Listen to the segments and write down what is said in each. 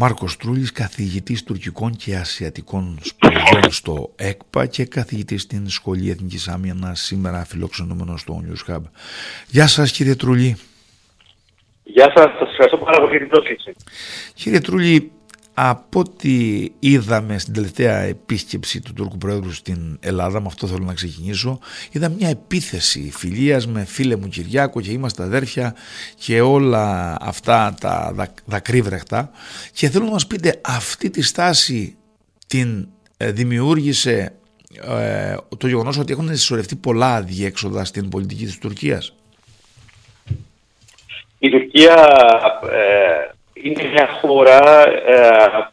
Μάρκος Τρούλης, καθηγητής τουρκικών και ασιατικών σπουδών στο ΕΚΠΑ και καθηγητής στην Σχολή Εθνικής Άμυνας, σήμερα φιλοξενούμενος στο News Hub. Γεια σας κύριε Τρούλη. Γεια σας, σας ευχαριστώ πάρα πολύ για την πρόσκληση. Κύριε Τρούλη, από ό,τι είδαμε στην τελευταία επίσκεψη του Τούρκου Πρόεδρου στην Ελλάδα, με αυτό θέλω να ξεκινήσω, είδα μια επίθεση φιλίας με φίλε μου Κυριάκο και είμαστε αδέρφια και όλα αυτά τα δακρύβρεχτα και θέλω να μας πείτε αυτή τη στάση την ε, δημιούργησε ε, το γεγονός ότι έχουν συσσωρευτεί πολλά διέξοδα στην πολιτική της Τουρκίας; Η Τουρκία ε, είναι μια χώρα, ε,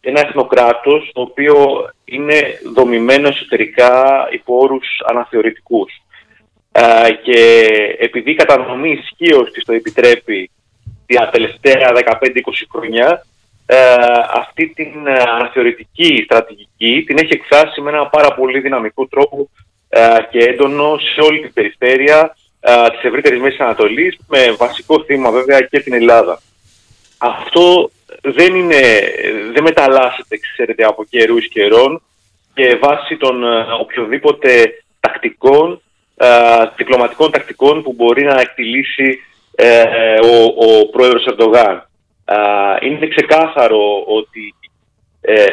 ένα εθνοκράτος το οποίο είναι δομημένο εσωτερικά υπό όρους αναθεωρητικούς. Ε, και επειδή η κατανομή ισχύως της το επιτρέπει τα τελευταία 15-20 χρόνια, ε, αυτή την αναθεωρητική στρατηγική την έχει εκφράσει με ένα πάρα πολύ δυναμικό τρόπο και έντονο σε όλη την περιφέρεια της ευρύτερης Μέσης Ανατολής με βασικό θύμα βέβαια και την Ελλάδα αυτό δεν, είναι, δεν μεταλλάσσεται, ξέρετε, από καιρούς καιρών και βάσει των ε, οποιοδήποτε τακτικών, ε, διπλωματικών τακτικών που μπορεί να εκτιλήσει ε, ο, ο πρόεδρος Ερντογάν. είναι ξεκάθαρο ότι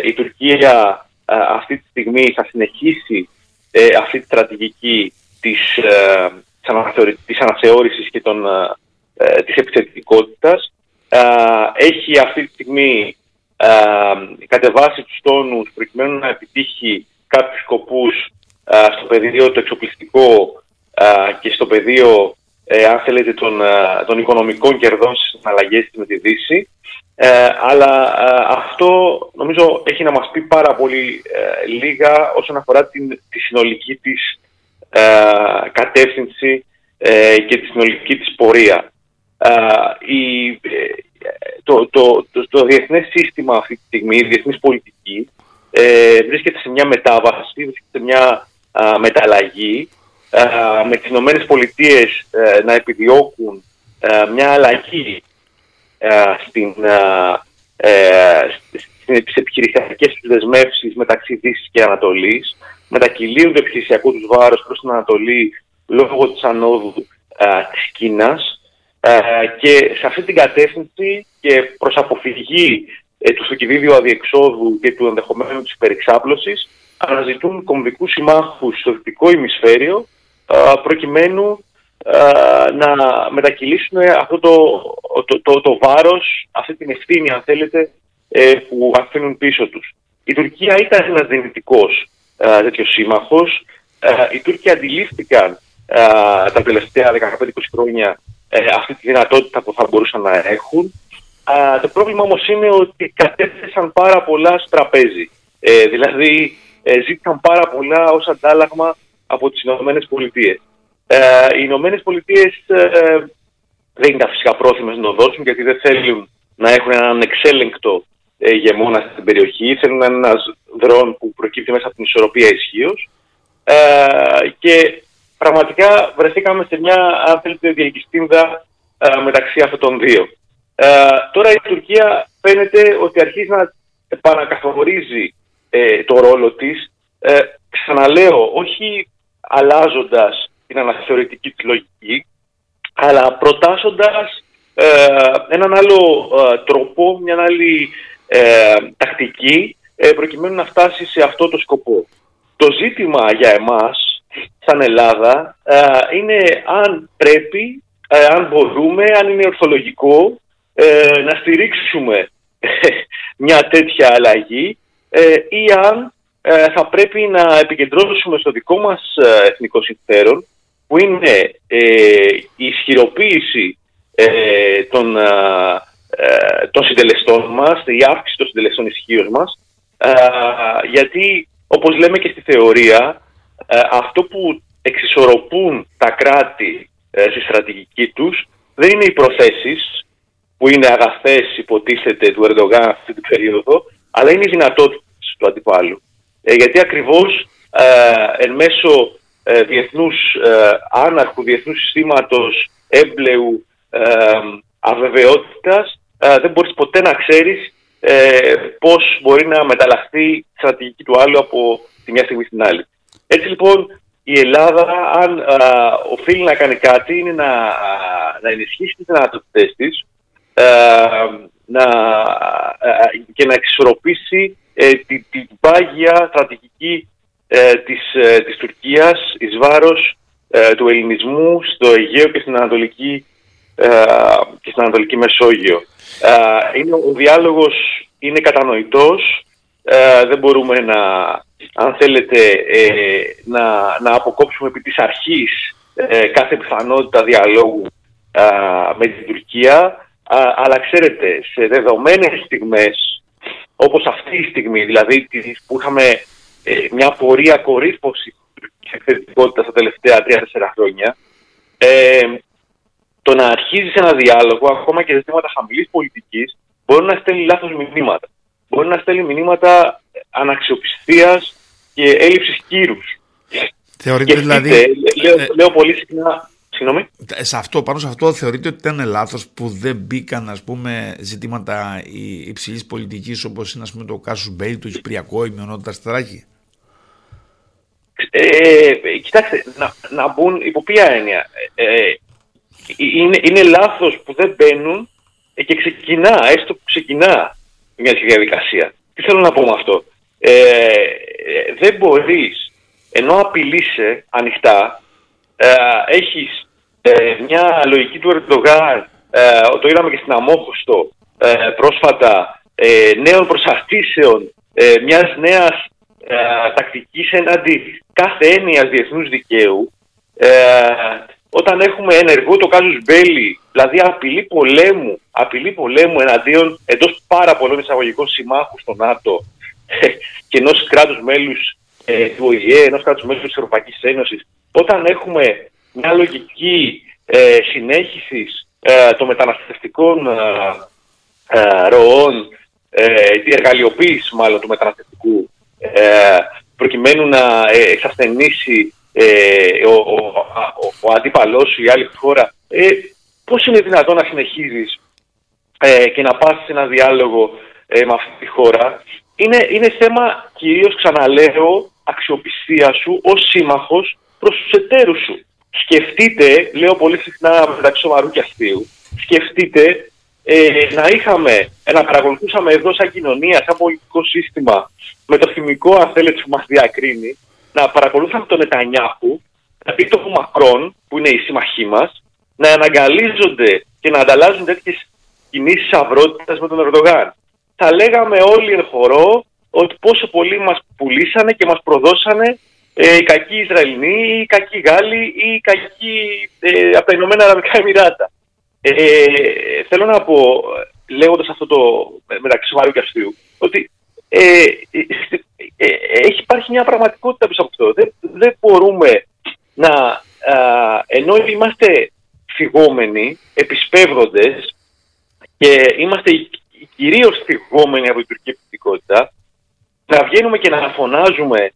η Τουρκία αυτή τη στιγμή θα συνεχίσει αυτή τη στρατηγική της, της αναθεώρησης και των, της επιθετικότητας έχει αυτή τη στιγμή κατεβάσει τους τόνους προκειμένου να επιτύχει κάποιους σκοπούς στο πεδίο το εξοπλιστικό και στο πεδίο, ε, αν θέλετε, των, των οικονομικών κερδών στις συναλλαγές με τη Δύση. Ε, αλλά αυτό νομίζω έχει να μας πει πάρα πολύ ε, λίγα όσον αφορά την, τη συνολική της κατεύθυνση και τη συνολική της πορεία η, ε, το, το, το, το διεθνές σύστημα αυτή τη στιγμή, η διεθνής πολιτική, ε, βρίσκεται σε μια μετάβαση, βρίσκεται σε μια α, μεταλλαγή, με τις Ηνωμένες Πολιτείες ε, να επιδιώκουν μια αλλαγή στην, στις επιχειρησιακές τους δεσμεύσεις μεταξύ Δύσης και Ανατολής, μετακυλίουν το επιχειρησιακό τους βάρος προς την Ανατολή λόγω της ανόδου της Κίνας ε, και σε αυτή την κατεύθυνση και προς αποφυγή ε, του στοκυβίδιου αδιεξόδου και του ενδεχομένου της υπερεξάπλωσης αναζητούν κομβικούς συμμάχους στο δυτικό ημισφαίριο ε, προκειμένου να μετακυλήσουν αυτό το, το, το, το βάρος, αυτή την ευθύνη αν θέλετε που αφήνουν πίσω τους. Η Τουρκία ήταν ένας δυνητικός τέτοιος σύμμαχος. Οι Τούρκοι αντιλήφθηκαν τα τελευταία 15-20 χρόνια ε, αυτή τη δυνατότητα που θα μπορούσαν να έχουν. το πρόβλημα όμως είναι ότι κατέθεσαν πάρα πολλά στο τραπέζι. Ε, δηλαδή ε, ζήτησαν πάρα πολλά ως αντάλλαγμα από τις Ηνωμένες Πολιτείες. Ε, οι Ηνωμένες Πολιτείες ε, δεν ήταν φυσικά πρόθυμες να το δώσουν γιατί δεν θέλουν να έχουν έναν εξέλεγκτο ηγεμόνα στην περιοχή. Θέλουν ένας δρόν που προκύπτει μέσα από την ισορροπία ισχύως. Ε, και πραγματικά βρεθήκαμε σε μια, αν θέλετε, διελκυστίνδα ε, μεταξύ αυτών των δύο. Ε, τώρα η Τουρκία φαίνεται ότι αρχίζει να επανακαθορίζει ε, το ρόλο της, ε, ξαναλέω, όχι αλλάζοντας την αναθεωρητική της λογική, αλλά προτάσσοντας ε, έναν άλλο τρόπο, μια άλλη τακτική, προκειμένου να φτάσει σε αυτό το σκοπό. Το ζήτημα για εμάς σαν Ελλάδα ε, είναι αν πρέπει, ε, αν μπορούμε, αν είναι ορθολογικό ε, να στηρίξουμε μια τέτοια αλλαγή ή αν θα πρέπει να επικεντρώσουμε στο δικό μας εθνικό συμφέρον που είναι η ισχυροποίηση των, των συντελεστών μας, η αύξηση των συντελεστών ισχύως μας γιατί όπως λέμε και στη θεωρία ε, αυτό που εξισορροπούν τα κράτη ε, στη στρατηγική τους δεν είναι οι προθέσεις που είναι αγαθές υποτίθεται του Ερντογάν αυτή την περίοδο αλλά είναι οι δυνατότητες του αντιπάλου. Ε, γιατί ακριβώς ε, εν μέσω ε, διεθνούς άναρχου, διεθνούς συστήματος έμπλεου αβεβαιότητας δεν μπορείς ποτέ να ξέρεις ε, πώς μπορεί να μεταλλαχθεί η στρατηγική του άλλου από τη μια στιγμή στην άλλη. Έτσι λοιπόν η Ελλάδα αν οφείλει να κάνει κάτι είναι να, να ενισχύσει τις δυνατότητες της να, και να εξισορροπήσει ε, την, την πάγια στρατηγική ε, της, ε, της Τουρκίας εις βάρος ε, του ελληνισμού στο Αιγαίο και στην Ανατολική, ε, και στην Ανατολική Μεσόγειο. είναι, ο διάλογος είναι κατανοητός, δεν μπορούμε να, αν θέλετε, να, να αποκόψουμε επί της αρχής κάθε πιθανότητα διαλόγου με την Τουρκία, αλλά ξέρετε, σε δεδομένες στιγμές, όπως αυτή η στιγμή, δηλαδή που είχαμε μια πορεία κορύφωση εκθετικότητας στα τελευταία 3-4 χρόνια, ε, το να αρχίζεις ένα διάλογο, ακόμα και ζητήματα χαμηλής πολιτικής, μπορεί να στέλνει λάθος μηνύματα. Μπορεί να στέλνει μηνύματα αναξιοπιστίας και έλλειψης κύρους. Θεωρείτε δηλαδή. Λέω, ε, λέω πολύ συχνά. Συγγνώμη. Σε αυτό, πάνω σε αυτό θεωρείτε ότι ήταν λάθος που δεν μπήκαν ας πούμε, ζητήματα υψηλής πολιτικής όπως είναι ας πούμε, το Κάσου Μπέιλ, το Κυπριακό, η μειονότητα Στράκη. Ε, κοιτάξτε, να, να μπουν υπό ποια έννοια; Ε, ε, είναι, είναι λάθος που δεν μπαίνουν και ξεκινά, έστω που ξεκινά μια διαδικασία. Τι θέλω να πω με αυτό; Ε, δεν μπορείς, ενώ απειλείσαι ανοιχτά, ε, έχεις μια λογική του Ερντογάν, το είδαμε και στην Αμόχωστο πρόσφατα, νέων προσαρτήσεων μιας νέας ε, τακτικής έναντι κάθε έννοια διεθνούς δικαίου. Ε, όταν έχουμε ενεργό το κάζους Μπέλη, δηλαδή απειλή πολέμου, απειλή πολέμου εναντίον εντός πάρα πολλών εισαγωγικών συμμάχων στο ΝΑΤΟ και ενός κράτους μέλους ε, του ΟΗΕ, ενός κράτους μέλους της Ευρωπαϊκής Ένωσης, όταν έχουμε μια λογική ε, συνέχισης ε, των μεταναστευτικών ε, ε ροών, εργαλειοποίηση μάλλον του μεταναστευτικού ε, προκειμένου να ε, εξασθενήσει ε, ο, ο, ο, ο αντίπαλός σου ή άλλη χώρα, ε, πώς είναι δυνατόν να συνεχίζεις ε, και να πας σε ένα διάλογο ε, με αυτή τη χώρα. Είναι, είναι θέμα κυρίως, ξαναλέω, αξιοπιστία σου ως σύμμαχος προς τους εταίρους σου. Σκεφτείτε, λέω πολύ συχνά μεταξύ σοβαρού και αστείου, σκεφτείτε ε, να είχαμε, να παρακολουθούσαμε εδώ σαν κοινωνία, σαν πολιτικό σύστημα, με το θυμικό αν θέλετε που μας διακρίνει, να παρακολουθούσαμε τον Νετανιάχου, να πει το Μακρόν, που είναι η σύμμαχή μας, να αναγκαλίζονται και να ανταλλάζουν τέτοιες κινήσεις αυρότητας με τον Ερντογάν. Θα λέγαμε όλοι εν χορό ότι πόσο πολύ μας πουλήσανε και μας προδώσανε ε, οι κακοί Ισραηλοί, οι κακοί Γάλλοι ή οι κακοί ε, από τα Ηνωμένα Αραβικά Εμμυράτα. Ε, θέλω να πω, λέγοντας αυτό το μεταξύ σοβαρού και αστείου, ότι ε, ε, έχει υπάρχει μια πραγματικότητα πίσω από αυτό. Δεν, δεν μπορούμε να, ενώ είμαστε φυγόμενοι, επισπεύδοντες και είμαστε κυρίως φυγόμενοι από την τουρκική επιθετικότητα, να βγαίνουμε και να φωνάζουμε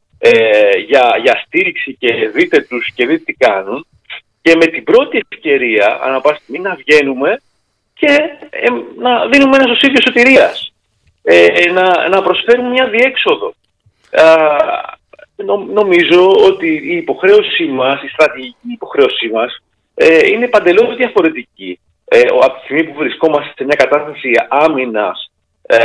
για, για στήριξη και δείτε τους και δείτε τι κάνουν, και με την πρώτη ευκαιρία, ανά πάση στιγμή, να βγαίνουμε και ε, να δίνουμε ένα σωσίδιο σωτηρίας. Ε, να, να προσφέρουμε μια διέξοδο. νομίζω ότι η υποχρέωσή μας, η στρατηγική υποχρέωσή μας, ε, είναι παντελώς διαφορετική. Ε, από τη στιγμή που βρισκόμαστε σε μια κατάσταση άμυνας ε,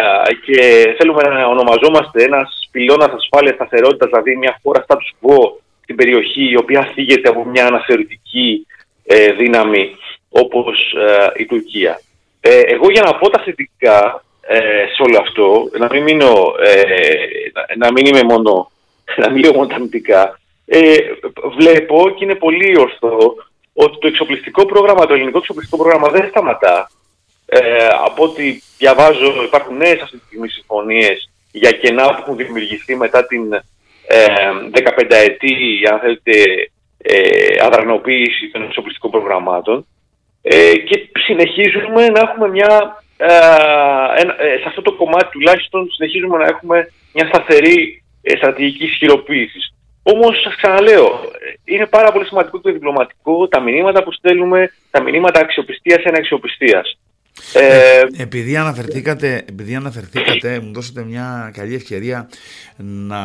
και θέλουμε να ονομαζόμαστε ένας πυλώνας ασφάλειας σταθερότητας, δηλαδή μια χώρα status quo στην περιοχή η οποία θίγεται από μια αναθεωρητική ε, δύναμη όπως ε, η Τουρκία. Ε, εγώ για να πω τα θετικά σε όλο αυτό, να μην, μείνω, να μην είμαι μόνο, να μην λέω μόνο τα αρνητικά, βλέπω και είναι πολύ ορθό ότι το εξοπλιστικό πρόγραμμα, το ελληνικό εξοπλιστικό πρόγραμμα δεν σταματά. από ό,τι διαβάζω υπάρχουν νέες αυτή τη στιγμή συμφωνίες για κενά που έχουν δημιουργηθεί μετά την 15 ετή, αν θέλετε, ε, αδρανοποίηση των εξοπλιστικών προγραμμάτων ε, και συνεχίζουμε να έχουμε μια, ε, ε, σε αυτό το κομμάτι τουλάχιστον συνεχίζουμε να έχουμε μια σταθερή ε, στρατηγική ισχυροποίησης. Όμως, σας ξαναλέω, είναι πάρα πολύ σημαντικό το διπλωματικό, τα μηνύματα που στέλνουμε, τα μηνύματα αξιοπιστίας ή αναξιοπιστία. Ε, επειδή, αναφερθήκατε, επειδή αναφερθήκατε, μου δώσετε μια καλή ευκαιρία να,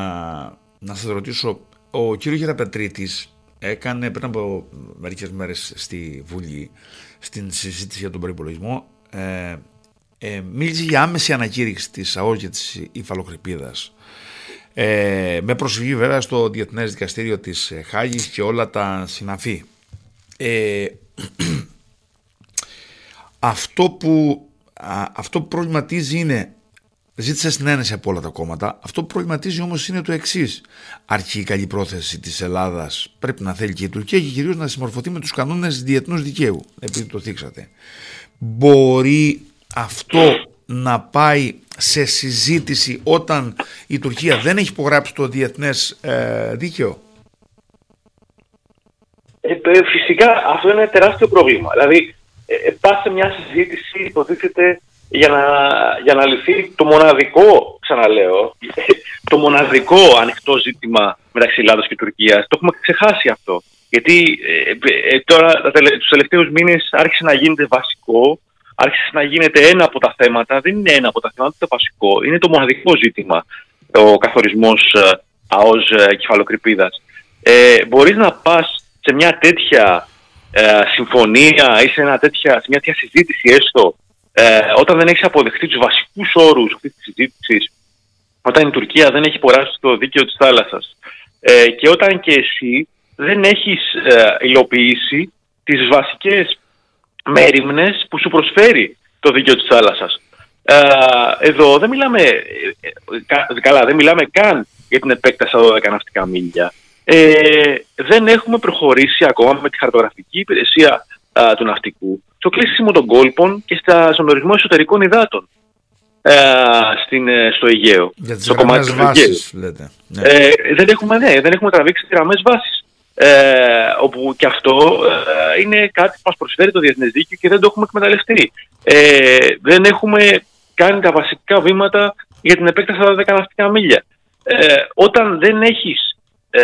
να σας ρωτήσω. Ο κύριος Γεραπετρίτης έκανε πριν από μερικές μέρες στη Βουλή, στην συζήτηση για τον προϋπολογισμό, ε, ε, μίλησε για άμεση ανακήρυξη της ΑΟΣ και της υφαλοκρηπίδας. Ε, με προσφυγή βέβαια στο Διεθνές Δικαστήριο της Χάγης και όλα τα συναφή. Ε, αυτό, που, αυτό που προβληματίζει είναι Ζήτησε συνένεση από όλα τα κόμματα. Αυτό που προβληματίζει όμως είναι το εξής. Αρχή η καλή πρόθεση της Ελλάδας πρέπει να θέλει και η Τουρκία και κυρίως να συμμορφωθεί με τους κανόνες διεθνούς δικαίου, επειδή το θίξατε. Μπορεί αυτό να πάει σε συζήτηση όταν η Τουρκία δεν έχει υπογράψει το διεθνές ε, δίκαιο; Ε, φυσικά αυτό είναι ένα τεράστιο πρόβλημα. Δηλαδή, ε, ε σε μια συζήτηση, υποτίθεται, για να, για να λυθεί το μοναδικό, ξαναλέω, το μοναδικό ανοιχτό ζήτημα μεταξύ Ελλάδος και Τουρκίας. Το έχουμε ξεχάσει αυτό. Γιατί ε, ε τώρα τους τελευταίους μήνες άρχισε να γίνεται βασικό άρχισε να γίνεται ένα από τα θέματα, δεν είναι ένα από τα θέματα, το βασικό, είναι το μοναδικό ζήτημα, ο καθορισμός ε, ΑΟΣ ε, κεφαλοκρηπίδας. Ε, μπορείς να πας σε μια τέτοια ε, συμφωνία ή σε, ένα τέτοια, σε μια τέτοια συζήτηση έστω, ε, όταν δεν έχεις αποδεχτεί τους βασικούς όρους αυτής της συζήτησης, όταν η Τουρκία δεν έχει υπογράψει το δίκαιο της θάλασσας ε, και όταν και εσύ δεν έχεις υλοποιήσει τις βασικές μέρημνες που σου προσφέρει το δίκαιο της θάλασσας. Ε, εδώ δεν μιλάμε, ε, ε, καλά, δεν μιλάμε καν για την επέκταση στα 12 ναυτικά μίλια. Ε, δεν έχουμε προχωρήσει ακόμα με τη χαρτογραφική υπηρεσία του ναυτικού στο κλείσιμο των κόλπων και στα, στον ορισμό εσωτερικών υδάτων ε, στην, στο Αιγαίο. Για στο κομμάτι βάσεις, λέτε. Ναι. Ε, δεν, έχουμε, ναι, δεν έχουμε τραβήξει τις γραμμές βάσης ε, όπου και αυτό ε, είναι κάτι που μας προσφέρει το διεθνές δίκαιο και δεν το έχουμε εκμεταλλευτεί. Ε, δεν έχουμε κάνει τα βασικά βήματα για την επέκταση στα 10 ναυτικά μίλια. Ε, όταν δεν έχεις ε,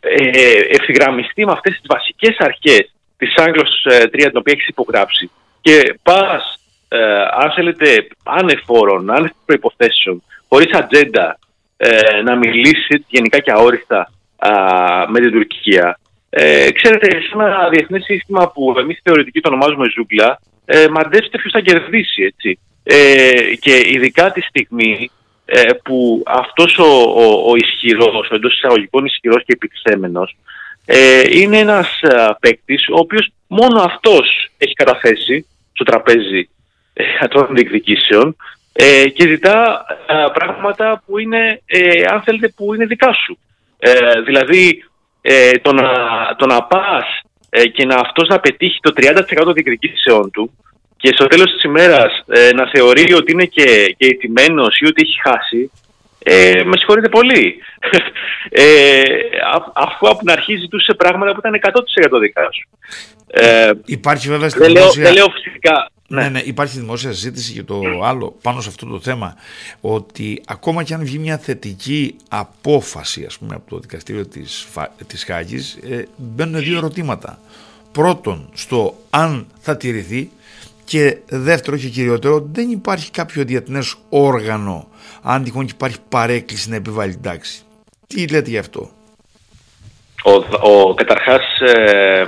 ε, ευθυγραμμιστεί με αυτές τις βασικές αρχές της Άγγλος 3, την οποία έχεις υπογράψει και πας, ε, αν θέλετε, άνεφόρων, άνευ προϋποθέσεων, χωρίς ατζέντα, ε, να μιλήσεις γενικά και αόριστα με την Τουρκία. Ε, ξέρετε, σε ένα διεθνές σύστημα που εμείς θεωρητικοί το ονομάζουμε ζούγκλα, ε, μαντέψτε ποιος θα κερδίσει, έτσι. Ε, και ειδικά τη στιγμή ε, που αυτός ο, ο, ο ισχυρός, ο εντός εισαγωγικών ισχυρός και επιτυχέμενος, ε, είναι ένας α, παίκτης ο οποίος μόνο αυτός έχει καταθέσει στο τραπέζι ε, των διεκδικήσεων ε, και ζητά πράγματα που είναι, ε, αν θέλετε, που είναι δικά σου. Ε, δηλαδή, ε, το, να, το να πας ε, και να αυτός να πετύχει το 30% των διεκδικήσεών του και στο τέλος της ημέρας ε, να θεωρεί ότι είναι και, και ή ότι έχει χάσει, ε, με συγχωρείτε πολύ. ε, αφού από την αρχή ζητούσε πράγματα που ήταν 100% δικά σου. Ε, Υπάρχει βέβαια στην δεν, λέω, δεν λέω φυσικά ναι. ναι, ναι, υπάρχει δημόσια συζήτηση για το άλλο πάνω σε αυτό το θέμα ότι ακόμα και αν βγει μια θετική απόφαση ας πούμε από το δικαστήριο της, της Χάγης ε, μπαίνουν δύο ερωτήματα. Πρώτον, στο αν θα τηρηθεί και δεύτερο και κυριότερο, δεν υπάρχει κάποιο διεθνές όργανο αν τυχόν υπάρχει παρέκκληση να επιβάλλει την τάξη. Τι λέτε γι' αυτό; Ο, ο, καταρχάς ε,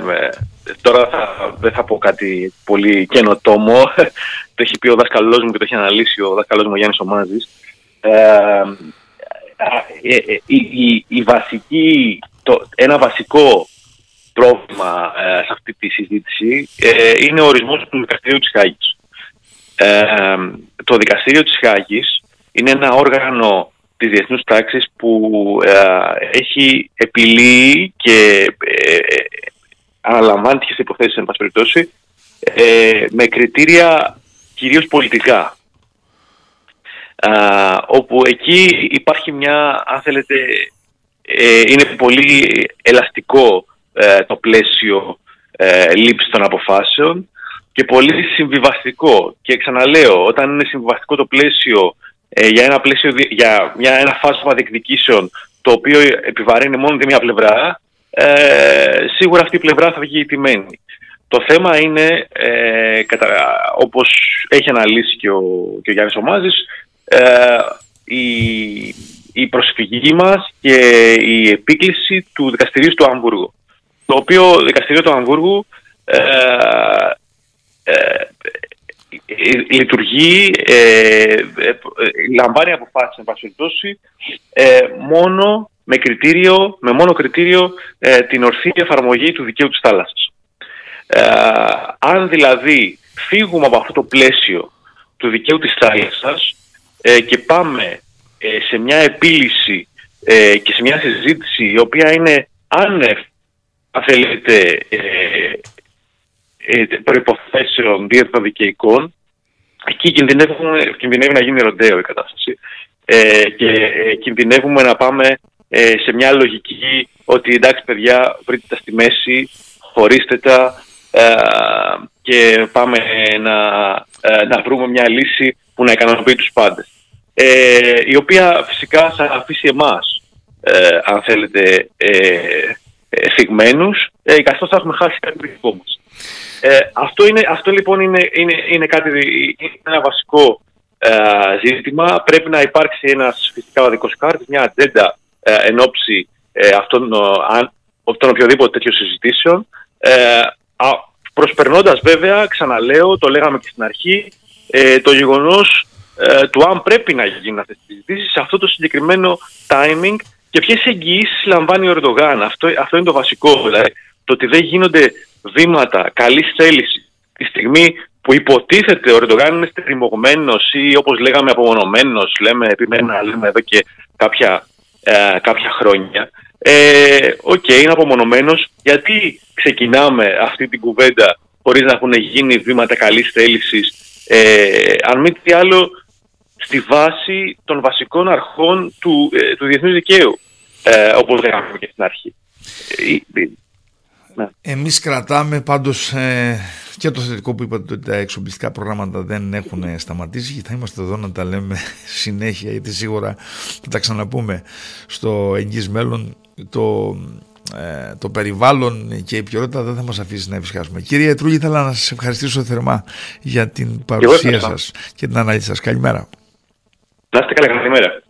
Τώρα θα, δεν θα πω κάτι πολύ καινοτόμο. το έχει πει ο δάσκαλός μου και το έχει αναλύσει ο δάσκαλός μου ο Γιάννης Ομάζης. Ε, ε, ε η, η, βασική, το, ένα βασικό πρόβλημα ε, σε αυτή τη συζήτηση είναι ο ορισμός του Δικαστηρίου της Χάγης. το Δικαστήριο της Χάγης είναι ένα όργανο της διεθνούς τάξης που έχει επιλύει και αναλαμβάνει τις υποθέσεις, εν πάση περιπτώσει, ε, με κριτήρια κυρίως πολιτικά. Α, όπου εκεί υπάρχει μια, αν θέλετε, ε, είναι πολύ ελαστικό ε, το πλαίσιο ε, λήψη των αποφάσεων και πολύ συμβιβαστικό. Και ξαναλέω, όταν είναι συμβιβαστικό το πλαίσιο ε, για, ένα πλαίσιο, για μια, ένα φάσμα διεκδικήσεων το οποίο επιβαρύνει μόνο τη μία πλευρά, ε, σίγουρα αυτή η πλευρά θα βγει ηττημένη. Το θέμα είναι, ε, κατα, όπως έχει αναλύσει και ο, και ο Γιάννης Ομάζης, ε, η, η προσφυγή μας και η επίκληση του δικαστηρίου του Αμβούργου. Το οποίο δικαστήριο του Αμβούργου ε, ε, λειτουργεί, ε, λαμβάνει αποφάσεις, εν πάση μόνο με, κριτήριο, με μόνο κριτήριο την ορθή εφαρμογή του δικαίου της θάλασσας. αν δηλαδή φύγουμε από αυτό το πλαίσιο του δικαίου της θάλασσας και πάμε σε μια επίλυση και σε μια συζήτηση η οποία είναι άνευ, αν θέλετε, ε, προϋποθέσεων δικαιικών, εκεί κινδυνεύει να γίνει ροντέο η κατάσταση ε, και ε, κινδυνεύουμε να πάμε ε, σε μια λογική ότι εντάξει παιδιά βρείτε τα στη μέση, χωρίστε τα ε, και πάμε να, να βρούμε μια λύση που να ικανοποιεί τους πάντες. η οποία φυσικά θα αφήσει εμάς, αν θέλετε, ε, θυγμένους, καθώς θα έχουμε χάσει κάτι δικό μας. Ε, αυτό, είναι, αυτό λοιπόν είναι, είναι, είναι, κάτι, είναι ένα βασικό ε, ζήτημα. Πρέπει να υπάρξει ένας φυσικά οδικός χάρτης, μια ατζέντα ε, εν ώψη ε, αυτών, των οποιοδήποτε τέτοιων συζητήσεων. Ε, προσπερνώντας βέβαια, ξαναλέω, το λέγαμε και στην αρχή, ε, το γεγονός ε, του αν πρέπει να γίνουν αυτές τις συζητήσεις σε αυτό το συγκεκριμένο timing και ποιες εγγυήσεις λαμβάνει ο Ερντογάν. Αυτό, αυτό είναι το βασικό. Δηλαδή, το ότι δεν γίνονται βήματα καλής θέλησης τη στιγμή που υποτίθεται ο Ερντογάν είναι στριμωγμένος ή όπως λέγαμε απομονωμένος, λέμε, επιμένουμε να λέμε εδώ και κάποια, ε, κάποια χρόνια. Ε, OK, okay, είναι απομονωμένος. Γιατί ξεκινάμε αυτή την κουβέντα χωρίς να έχουν γίνει βήματα καλής θέλησης, ε, αν μη τι άλλο, στη βάση των βασικών αρχών του, ε, του διεθνούς δικαίου, ε, όπως λέγαμε και στην αρχή. Ε, ναι. Εμείς κρατάμε πάντως ε, και το θετικό που είπατε ότι τα εξοπλιστικά προγράμματα δεν έχουν σταματήσει και θα είμαστε εδώ να τα λέμε συνέχεια γιατί σίγουρα θα τα ξαναπούμε στο εγγύς μέλλον το, ε, το περιβάλλον και η ποιότητα δεν θα μας αφήσει να ευσκάσουμε. Κύριε Τρούλη, ήθελα να σας ευχαριστήσω θερμά για την παρουσία σας και την ανάλυση σας. Καλημέρα. Να είστε καλά, καλημέρα.